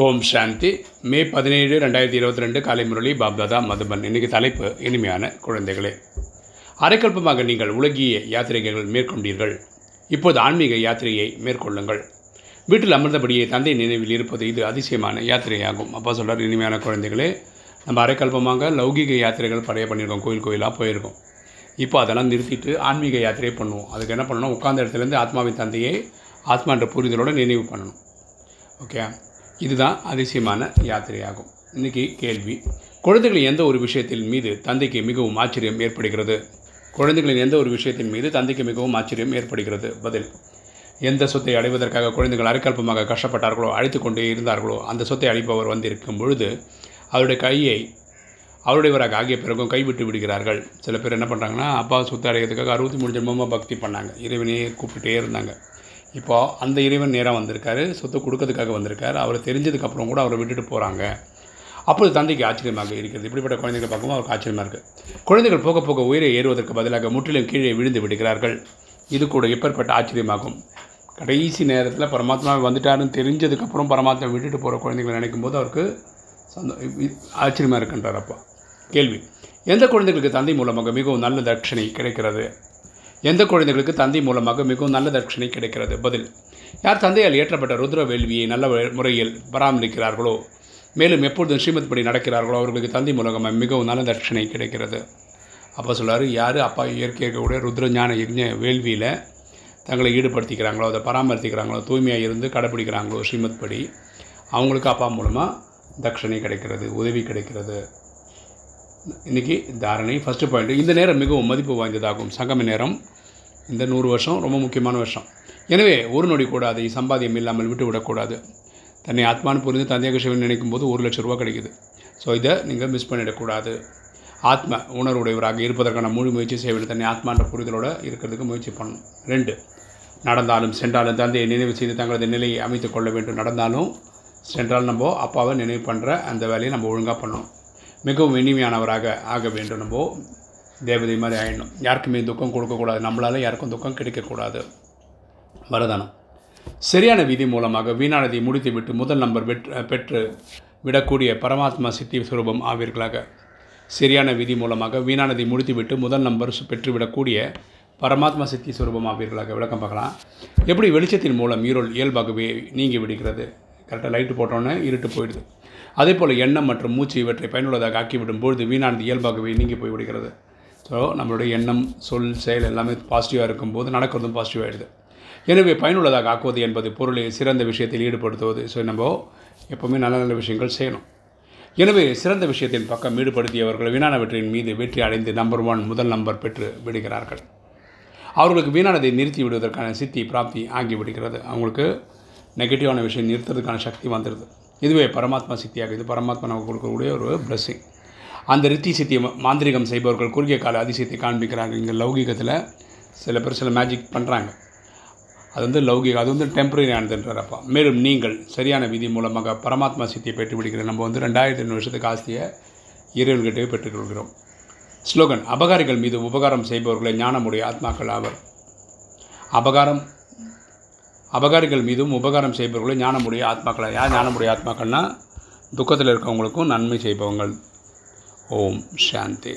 ஓம் சாந்தி. மே பதினேழு ரெண்டாயிரத்தி இருபத்தி ரெண்டு காலை முரளி பாப்தாதா மதுபன் இன்னைக்கு தலைப்பு இனிமையான குழந்தைகளே. அரைக்கல்பமாக நீங்கள் உலகிய யாத்திரைகள் மேற்கொண்டீர்கள். இப்போது ஆன்மீக யாத்திரையை மேற்கொள்ளுங்கள். வீட்டில் அமர்ந்தபடியே தந்தை நினைவில் இருப்பது இது அதிசயமான யாத்திரையாகும். அப்பா சொல்கிறார் இனிமையான குழந்தைகளே நம்ம அரைக்கல்பமாக லௌகிக யாத்திரைகள் பழைய பண்ணியிருக்கோம் கோயில் கோயிலாக போயிருக்கோம். இப்போ அதெல்லாம் நிறுத்திட்டு ஆன்மீக யாத்திரையை பண்ணுவோம். அதுக்கு என்ன பண்ணணும்? உட்காந்த இடத்துலேருந்து ஆத்மாவின் தந்தையை ஆத்மான்ற புரிதலோடு நினைவு பண்ணணும். ஓகே? இதுதான் அதிசயமான யாத்திரையாகும். இன்றைக்கி கேள்வி. குழந்தைகளின் எந்த ஒரு விஷயத்தின் மீது தந்தைக்கு மிகவும் ஆச்சரியம் ஏற்படுகிறது? குழந்தைகளின் எந்த ஒரு விஷயத்தின் மீது தந்தைக்கு மிகவும் ஆச்சரியம் ஏற்படுகிறது? பதில். எந்த சொத்தை அடைவதற்காக குழந்தைகள் அரைக்கல்பமாக கஷ்டப்பட்டார்களோ அழைத்து கொண்டே இருந்தார்களோ அந்த சொத்தை அழிப்பவர் வந்திருக்கும் பொழுது அவருடைய கையை அவருடையவராக ஆகிய பிறகும் கைவிட்டு விடுகிறார்கள். சில பேர் என்ன பண்ணுறாங்கன்னா அப்பா சொத்து அடைகிறதுக்காக அறுபத்தி மூணு ஜென்மமாக பக்தி பண்ணாங்க. இறைவனையே கூப்பிட்டுட்டே இருந்தாங்க. இப்போ அந்த இறைவன் நேராக வந்திருக்காரு சொத்தை கொடுக்கறதுக்காக வந்திருக்காரு. அவர் தெரிஞ்சதுக்கப்புறம் கூட அவரை விட்டுட்டு போகிறாங்க அப்போது தந்தைக்கு ஆச்சரியமாக இருக்கிறது. இப்படிப்பட்ட குழந்தைகள் பார்க்கும்போது அவருக்கு ஆச்சரியமாக இருக்குது குழந்தைகள் போக போக உயிரை ஏறுவதற்கு பதிலாக முற்றிலும் கீழே விழுந்து விடுகிறார்கள். இது கூட எப்பேற்பட்ட ஆச்சரியமாகும். கடைசி நேரத்தில் பரமாத்மா வந்துட்டாருன்னு தெரிஞ்சதுக்கப்புறம் பரமாத்மா விட்டுட்டு போகிற குழந்தைகளை நினைக்கும் போது அவருக்கு சந்தோ ஆச்சரியமாக இருக்குன்றார் அப்பா. கேள்வி. எந்த குழந்தைகளுக்கு தந்தை மூலமாக மிகவும் நல்ல தட்சணை கிடைக்கிறது? எந்த குழந்தைகளுக்கு தந்தை மூலமாக மிகவும் நல்ல தட்சணை கிடைக்கிறது? பதில் யார் தந்தையால் ஏற்றப்பட்ட ருத்ர வேள்வியை நல்ல முறையில் பராமரிக்கிறார்களோ மேலும் எப்பொழுதும் ஸ்ரீமத் படி நடக்கிறார்களோ அவர்களுக்கு தந்தை மூலமாக மிகவும் நல்ல தட்சணை கிடைக்கிறது. அப்போ சொல்கிறார் யார் அப்பா இயற்கை இருக்கக்கூடிய ருத்ர ஞான யஜ்ஞ வேள்வியில் தங்களை ஈடுபடுத்திக்கிறாங்களோ அதை பராமரிக்கிறாங்களோ தூய்மையாக இருந்து கடைப்பிடிக்கிறாங்களோ ஸ்ரீமத் படி அவங்களுக்கு அப்பா மூலமாக தட்சணை கிடைக்கிறது உதவி கிடைக்கிறது. இன்றைக்கி தாரணை ஃபஸ்ட்டு பாயிண்ட் இந்த நேரம் மிகவும் மதிப்பு வாய்ந்ததாகும். சங்கம நேரம் இந்த நூறு வருஷம் ரொம்ப முக்கியமான வருஷம். எனவே ஒரு நொடி கூட அதை சம்பாதியம் இல்லாமல் விட்டு விடக்கூடாது. தன்னை ஆத்மானு புரிந்து தந்தையாக சிவன் நினைக்கும் போது ஒரு லட்ச ரூபா கிடைக்குது. ஸோ இதை நீங்கள் மிஸ் பண்ணிடக்கூடாது. ஆத்ம உணர்வுடையவராக இருப்பதற்கான முழு முயற்சி செய்ய வேண்டும். தன்னை ஆத்மான்ற புரிதலோடு இருக்கிறதுக்கு முயற்சி பண்ணணும். ரெண்டு நடந்தாலும் சென்றாலும் தந்தையை நினைவு செய்து தங்களது நிலையை அமைத்து கொள்ள வேண்டும். நடந்தாலும் சென்றால் நம்ம அப்பாவை நினைவு பண்ணுற அந்த வேலையை நம்ம ஒழுங்காக பண்ணணும். மிகவும் இனிமையானவராக ஆக வேண்டும் நம்ம தேவதை மாதிரி ஆயிடணும். யாருக்குமே துக்கம் கொடுக்கக்கூடாது. நம்மளால் யாருக்கும் துக்கம் கிடைக்கக்கூடாது. வரதானம். சரியான விதி மூலமாக வீணானதை முடித்துவிட்டு முதல் நம்பர் பெற்று பெற்று விடக்கூடிய பரமாத்மா சித்தி சுரூபம் ஆவீர்களாக. சரியான விதி மூலமாக வீணானதை முடித்துவிட்டு முதல் நம்பர் பெற்றுவிடக்கூடிய பரமாத்மா சித்தி சுரூபம் ஆவீர்களாக. விளக்கம் பார்க்கலாம். எப்படி வெளிச்சத்தின் மூலம் ஈரோல் இயல்பாகவே நீங்கி விடுகிறது? கரெக்டாக லைட்டு போட்டோன்னே இருட்டு போயிடுது. அதே போல் எண்ணம் மற்றும் மூச்சு இவற்றை பயனுள்ளதாக ஆக்கிவிடும் பொழுது வீணானது இயல்பாகவே நீங்கி போய் விடுகிறது. ஸோ நம்மளுடைய எண்ணம் சொல் செயல் எல்லாமே பாசிட்டிவாக இருக்கும்போது நடக்கிறதும் பாசிட்டிவ் ஆகிடுது எனவே பயனுள்ளதாக ஆக்குவது என்பது பொருளை சிறந்த விஷயத்தில் ஈடுபடுத்துவது. ஸோ நம்ம எப்போவுமே நல்ல நல்ல விஷயங்கள் செய்யணும். எனவே சிறந்த விஷயத்தின் பக்கம் ஈடுபடுத்தியவர்கள் வீணானவற்றின் மீது வெற்றி அடைந்து நம்பர் ஒன் முதல் நம்பர் பெற்று விடுகிறார்கள். அவர்களுக்கு வீணானதை நிறுத்தி விடுவதற்கான சித்தி பிராப்தி ஆகிவிடுகிறது அவங்களுக்கு நெகட்டிவான விஷயம் நிறுத்துறதுக்கான சக்தி வந்துடுது. இதுவே பரமாத்மா சித்தியாக இது பரமாத்மா நமக்கு கொடுக்கக்கூடிய ஒரு பிளஸ்ஸிங் அந்த ரித்தி சித்தி மாந்திரிகம் செய்பவர்கள் குறுகிய கால அதிசயத்தை காண்பிக்கிறாங்க இங்கே லௌகிகத்தில் சில பேர் சில மேஜிக் பண்ணுறாங்க அது வந்து லௌகிக அது வந்து டெம்பரரி ஆனதுன்றப்பா மேலும் நீங்கள் சரியான விதி மூலமாக பரமாத்மா சித்தியை பெற்று விடுகிறோம் நம்ம வந்து ரெண்டாயிரத்தி ஐநூறு வருஷத்துக்கு ஆஸ்தியை இறைவன்கிட்டே பெற்றுக்கொள்கிறோம். ஸ்லோகன் அபகாரிகள் மீது உபகாரம் செய்பவர்களை ஞானமுடைய ஆத்மாக்கள் ஆவர். அபகாரம் அபகாரிகள் மீதும் உபகாரம் செய்பவர்களை ஞானமுடைய ஆத்மாக்கள். யார் ஞானமுடைய ஆத்மாக்கள்னால் துக்கத்தில் இருக்கவங்களுக்கும் நன்மை செய்பவங்கள். ஓம் சாந்தி.